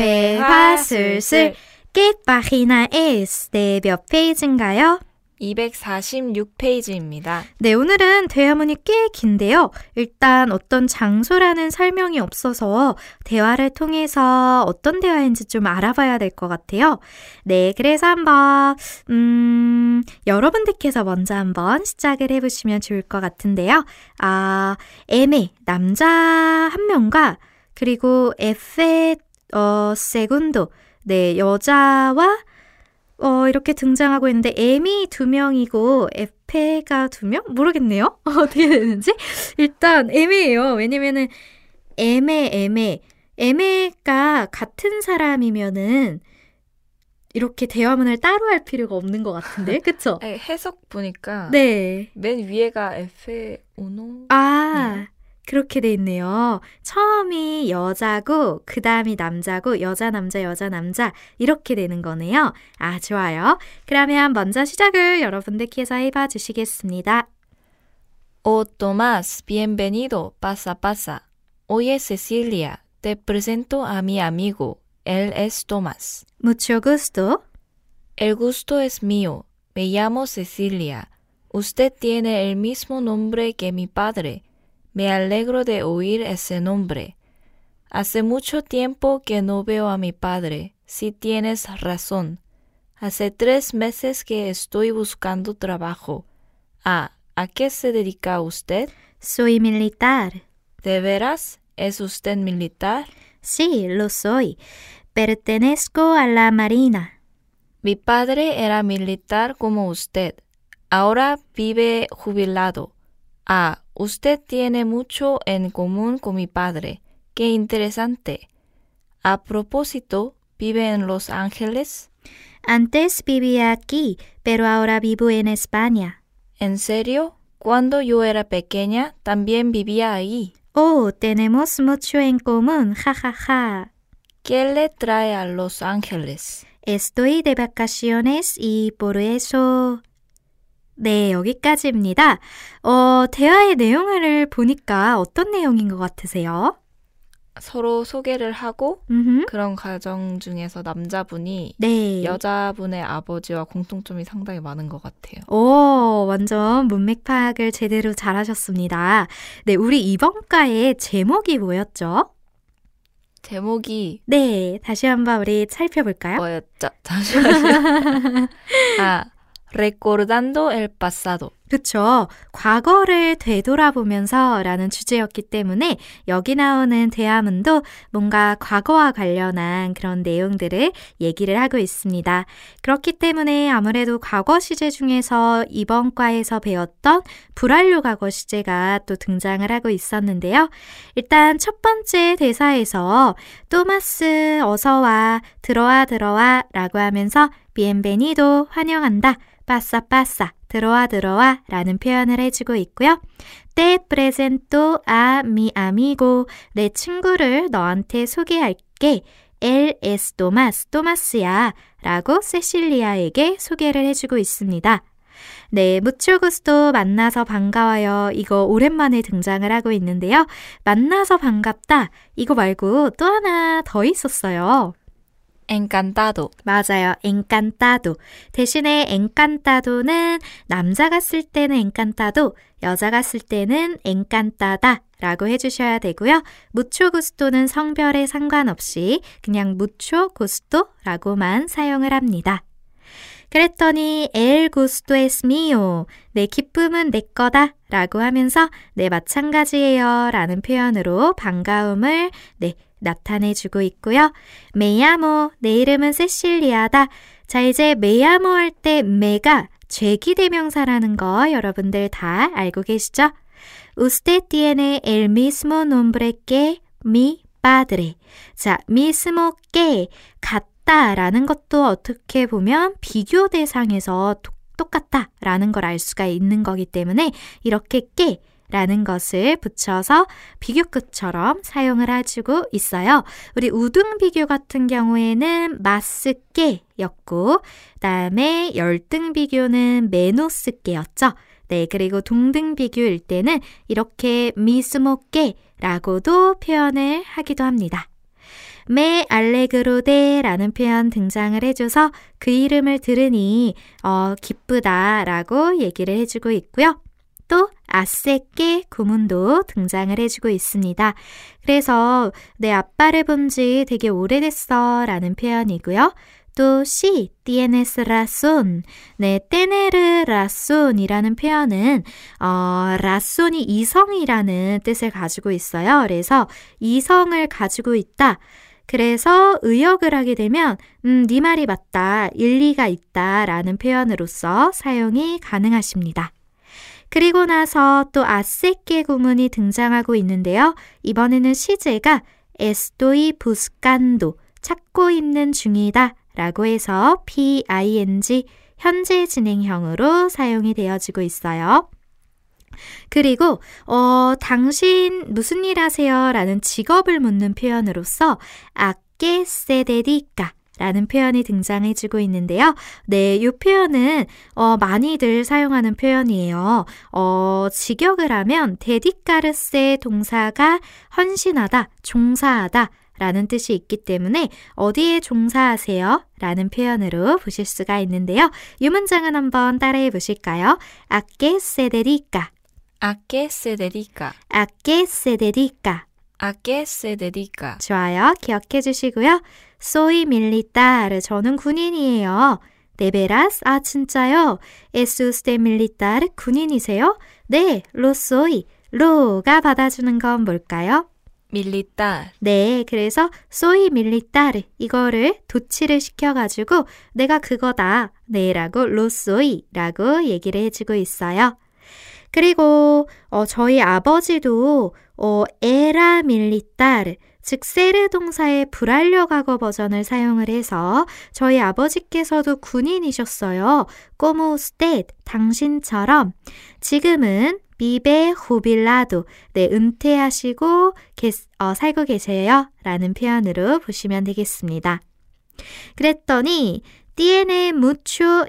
폐화 술술 ¿Qué página es? 네, 몇 페이지인가요? 246페이지입니다. 네, 오늘은 대화문이 꽤 긴데요. 일단 어떤 장소라는 설명이 없어서 대화를 통해서 어떤 대화인지 좀 알아봐야 될 것 같아요. 네, 그래서 한번, 음, 여러분들께서 먼저 한번 시작을 해보시면 좋을 것 같은데요. 아, M의 남자 한 명과 그리고 F의 어, 세군도, 네, 여자와 어, 이렇게 등장하고 있는데 M이 두 명이고 F가 두 명? 모르겠네요. 어떻게 되는지. 일단 M이에요. 왜냐면은 M의 M의 M가 같은 사람이면은 이렇게 대화문을 따로 할 필요가 없는 것 같은데, 그쵸? 네, 해석 보니까 네. 맨 위에가 에페 오노. 아, 그렇게 돼 있네요. 처음이 여자고, 그 다음이 남자고, 여자, 남자, 여자, 남자, 이렇게 되는 거네요. 아, 좋아요. 그러면 먼저 시작을 여러분들께서 해봐 주시겠습니다. Oh, Tomás, bienvenido. Pasa, pasa. Oye, Cecilia, te presento a mi amigo. Él es Tomás. Mucho gusto. El gusto es mío. Me llamo Cecilia. Usted tiene el mismo nombre que mi padre. Me alegro de oír ese nombre. Hace mucho tiempo que no veo a mi padre. Si tienes razón. Hace tres meses que estoy buscando trabajo. Ah, ¿a qué se dedica usted? Soy militar. ¿De veras? ¿Es usted militar? Sí, lo soy. Pertenezco a la Marina. Mi padre era militar como usted. Ahora vive jubilado. Ah, usted tiene mucho en común con mi padre. Qué interesante. A propósito, ¿vive en Los Ángeles? Antes vivía aquí, pero ahora vivo en España. ¿En serio? Cuando yo era pequeña, también vivía ahí. Oh, tenemos mucho en común, jajaja. Ja, ja. ¿Qué le trae a Los Ángeles? Estoy de vacaciones y por eso... 네, 여기까지입니다. 어, 대화의 내용을 보니까 어떤 내용인 것 같으세요? 서로 소개를 하고 음흠. 그런 과정 중에서 남자분이 네. 여자분의 아버지와 공통점이 상당히 많은 것 같아요. 오, 완전 문맥 파악을 제대로 잘하셨습니다. 네, 우리 이번 과의 제목이 뭐였죠? 제목이 네, 다시 한번 우리 살펴볼까요? 뭐였죠? 잠시만요. 아, Recordando el pasado. 그쵸. 과거를 되돌아보면서 라는 주제였기 때문에 여기 나오는 대화문도 뭔가 과거와 관련한 그런 내용들을 얘기를 하고 있습니다. 그렇기 때문에 아무래도 과거 시제 중에서 이번 과에서 배웠던 불완료 과거 시제가 또 등장을 하고 있었는데요. 일단 첫 번째 대사에서 토마스 어서와 들어와 들어와 라고 하면서 비엔베니도 환영한다. 빠싸 빠싸 들어와 들어와 라는 표현을 해주고 있고요. Te presento a mi amigo 내 친구를 너한테 소개할게. Él es Tomás, 토마스야 라고 세실리아에게 소개를 해주고 있습니다. 네, 무초구스도 만나서 반가워요. 이거 오랜만에 등장을 하고 있는데요. 만나서 반갑다. 이거 말고 또 하나 더 있었어요. Encantado. 맞아요. encantado. 대신에 encantado는 남자가 쓸 때는 encantado, 여자가 쓸 때는 encantada 라고 해주셔야 되고요. mucho gusto는 성별에 상관없이 그냥 mucho gusto라고만 사용을 합니다. 그랬더니 el gusto es mío. 내 기쁨은 내 거다 라고 하면서 네 마찬가지예요 라는 표현으로 반가움을 네 나타내주고 있고요. 메야모, 내 이름은 세실리아다. 자, 이제 메야모 할 때 메가 죄기 대명사라는 거 여러분들 다 알고 계시죠? Usted tiene el mismo nombre que mi padre. 자, mismo que 같다 라는 것도 어떻게 보면 비교 대상에서 똑같다 라는 걸 알 수가 있는 거기 때문에 이렇게 que 라는 것을 붙여서 비교급처럼 사용을 해주고 있어요. 우리 우등 비교 같은 경우에는 마스케였고, 다음에 열등 비교는 메노스케였죠. 네, 그리고 동등 비교일 때는 이렇게 미스모케라고도 표현을 하기도 합니다. 메 알레그로데라는 표현 등장을 해줘서 그 이름을 들으니 어, 기쁘다라고 얘기를 해주고 있고요. 또 아세께 구문도 등장을 해주고 있습니다. 그래서 내 아빠를 본 지 되게 오래됐어 라는 표현이고요. 또 C, tienes razón. 네, tener razón이라는 표현은 어, razón이 이성이라는 뜻을 가지고 있어요. 그래서 이성을 가지고 있다. 그래서 의역을 하게 되면 음, 네 말이 맞다. 일리가 있다라는 표현으로서 사용이 가능하십니다. 그리고 나서 또 아세께 구문이 등장하고 있는데요. 이번에는 시제가 estoy buscando 찾고 있는 중이다 라고 해서 PING 현재 진행형으로 사용이 되어지고 있어요. 그리고 어 당신 무슨 일 하세요? 라는 직업을 묻는 표현으로서 아께 세데디까 라는 표현이 등장해주고 있는데요. 네, 이 표현은 어, 많이들 사용하는 표현이에요. 어, 직역을 하면 데디카르스의 동사가 헌신하다, 종사하다 라는 뜻이 있기 때문에 어디에 종사하세요? 라는 표현으로 보실 수가 있는데요. 이 문장은 한번 따라해 보실까요? se dedica? a qué se dedica? ¿A qué se dedica? 좋아요. 기억해 주시고요. soy militar. 저는 군인이에요. 네베라스? 아, 진짜요? Es usted militar? 군인이세요? 네, lo soy. 로가 받아주는 건 뭘까요? militar. 네, 그래서 soy militar 이거를 도치를 시켜가지고 내가 그거다. 네라고 lo soy라고 얘기를 해주고 있어요. 그리고 어, 저희 아버지도 어, era militar 즉 세르 동사의 불완료 과거 버전을 사용을 해서 저희 아버지께서도 군인이셨어요. como usted 당신처럼 지금은 비베 후빌라도 네 은퇴하시고 게, 어, 살고 계세요 라는 표현으로 보시면 되겠습니다. 그랬더니 tiene mucho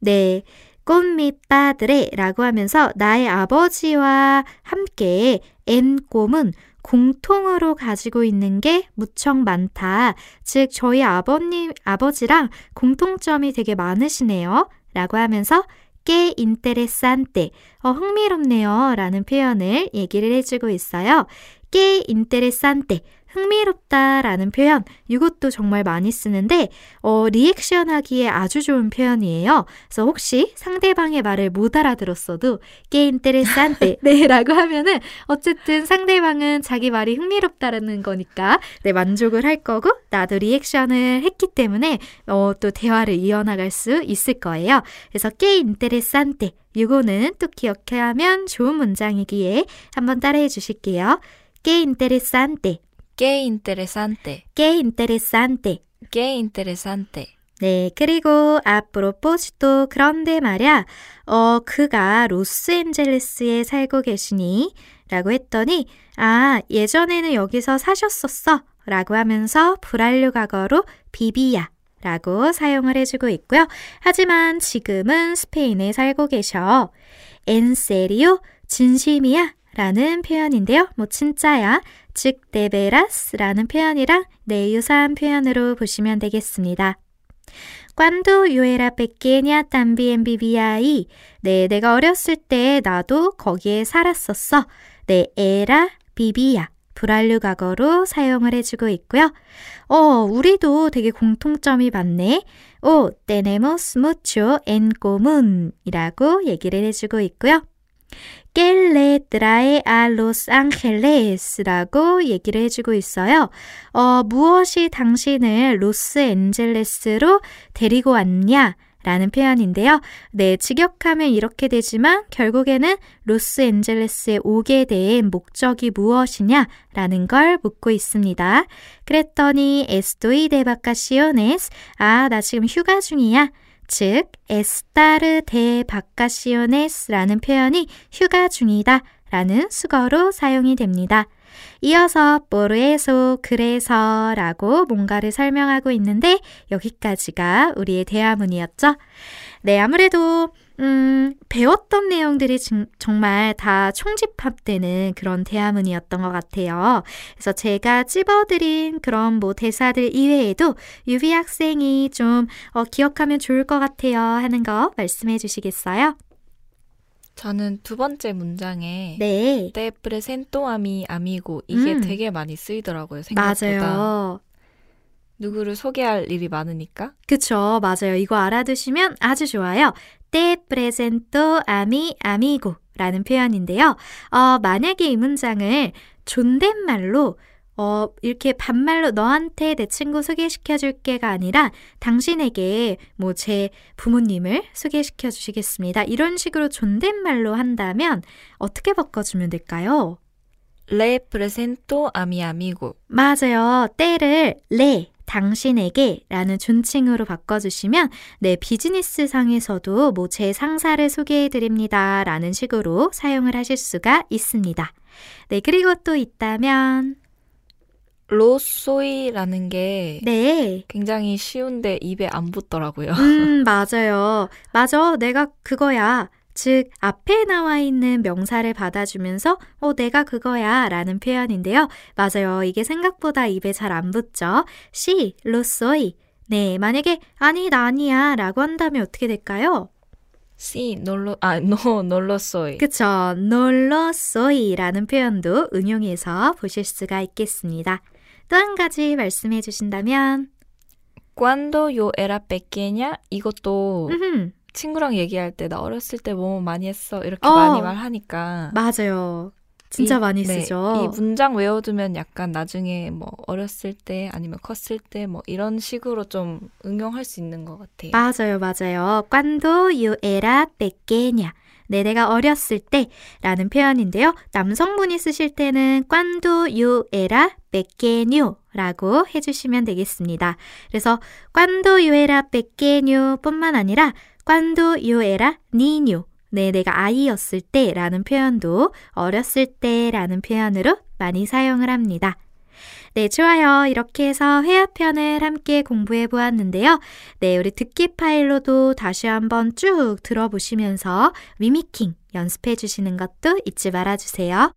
네 꽃밑바드레 라고 하면서 나의 아버지와 함께 엔 꼼은 공통으로 가지고 있는 게 무척 많다. 즉, 저희 아버님, 아버지랑 공통점이 되게 많으시네요. 라고 하면서 qué interesante, 어, 흥미롭네요. 라는 표현을 얘기를 해주고 있어요. qué interesante, 흥미롭다 라는 표현, 이것도 정말 많이 쓰는데, 어, 리액션 하기에 아주 좋은 표현이에요. 그래서 혹시 상대방의 말을 못 알아들었어도, qué interesante, 네, 라고 하면은, 어쨌든 상대방은 자기 말이 흥미롭다라는 거니까, 네, 만족을 할 거고, 나도 리액션을 했기 때문에, 어, 또 대화를 이어나갈 수 있을 거예요. 그래서 게 인테레산테, 이거는 또 기억하면 좋은 문장이기에 한번 따라해 주실게요. 게 인테레산테, Qué interesante. 꽤 interesante. Qué interesante. 네, 그리고 앞으로 포스도 그런데 말야, 어, 그가 로스앤젤레스에 살고 계시니? 라고 했더니, 아, 예전에는 여기서 사셨었어. 라고 하면서 불완료 과거로 비비야. 라고 사용을 해주고 있고요. 하지만 지금은 스페인에 살고 계셔. 엔세리오? 진심이야? 라는 표현인데요. 뭐 진짜야, 즉 데베라스라는 표현이랑 네 유사한 표현으로 보시면 되겠습니다. Pequeña también vivía ahí. 네, 내가 어렸을 때 나도 거기에 살았었어. 네, era vivía. 불완료 과거로 사용을 해주고 있고요. 어, 우리도 되게 공통점이 많네. 오, tenemos mucho en común 이라고 얘기를 해주고 있고요. A Los Angeles라고 얘기를 해주고 있어요. 어, 무엇이 당신을 로스앤젤레스로 데리고 왔냐? 라는 표현인데요. 네, 직역하면 이렇게 되지만 결국에는 로스앤젤레스에 오게 된 목적이 무엇이냐? 라는 걸 묻고 있습니다. 그랬더니 에스토이 데바카시오네스 아, 나 지금 휴가 중이야. 즉, 에스타르 데 바카시오네스라는 표현이 휴가 중이다 라는 수거로 사용이 됩니다. 이어서 보르에소 그래서 라고 뭔가를 설명하고 있는데 여기까지가 우리의 대화문이었죠. 네, 아무래도 음, 배웠던 내용들이 진, 정말 다 총집합되는 그런 대화문이었던 것 같아요. 그래서 제가 찝어드린 그런 뭐 대사들 이외에도 유비 학생이 좀 어, 기억하면 좋을 것 같아요 하는 거 말씀해 주시겠어요? 저는 두 번째 문장에 네. te presento a mi amigo 이게 음. 되게 많이 쓰이더라고요. 생각보다. 맞아요. 누구를 소개할 일이 많으니까. 그쵸, 맞아요. 이거 알아두시면 아주 좋아요. te presento a mi amigo 라는 표현인데요. 어, 만약에 이 문장을 존댓말로 어, 이렇게 반말로 너한테 내 친구 소개시켜 줄게가 아니라 당신에게 뭐 제 부모님을 소개시켜 주시겠습니다. 이런 식으로 존댓말로 한다면 어떻게 바꿔주면 될까요? Le presento a mi amigo. 맞아요. te를 le 당신에게 라는 존칭으로 바꿔주시면 네, 비즈니스 상에서도 뭐 제 상사를 소개해 드립니다 라는 식으로 사용을 하실 수가 있습니다. 네, 그리고 또 있다면 lo soy라는 게 네. 굉장히 쉬운데 입에 안 붙더라고요. 음, 맞아요. 맞아. 내가 그거야. 즉, 앞에 나와 있는 명사를 받아주면서, 어, 내가 그거야. 라는 표현인데요. 맞아요. 이게 생각보다 입에 잘 안 붙죠. Sí, lo soy. 네, 만약에, 아니, 나 아니야. 라고 한다면 어떻게 될까요? Sí no lo 아 no no lo soy. 그쵸. no lo soy 라는 표현도 응용해서 보실 수가 있겠습니다. 또 한 가지 말씀해 주신다면, cuando yo era pequeña 이것도 음흠, 친구랑 얘기할 때 나 어렸을 때 뭐 많이 했어 이렇게 어. 많이 말하니까 맞아요. 진짜 이- 많이 네, 쓰죠. 이 문장 외워두면 약간 나중에 뭐 어렸을 때 아니면 컸을 때 뭐 이런 식으로 좀 응용할 수 있는 것 같아요. 맞아요, 맞아요. Cuando yo era pequeña. 네, 내가 어렸을 때 라는 표현인데요. 남성분이 쓰실 때는 cuando yo era pequeño 라고 해주시면 되겠습니다. 그래서 cuando yo era pequeño 뿐만 아니라 yo era niño. 네, 내가 아이였을 때 라는 표현도 어렸을 때 라는 표현으로 많이 사용을 합니다. 네, 좋아요. 이렇게 해서 회화편을 함께 공부해 보았는데요. 네, 우리 듣기 파일로도 다시 한번 쭉 들어보시면서 미미킹 연습해 주시는 것도 잊지 말아 주세요.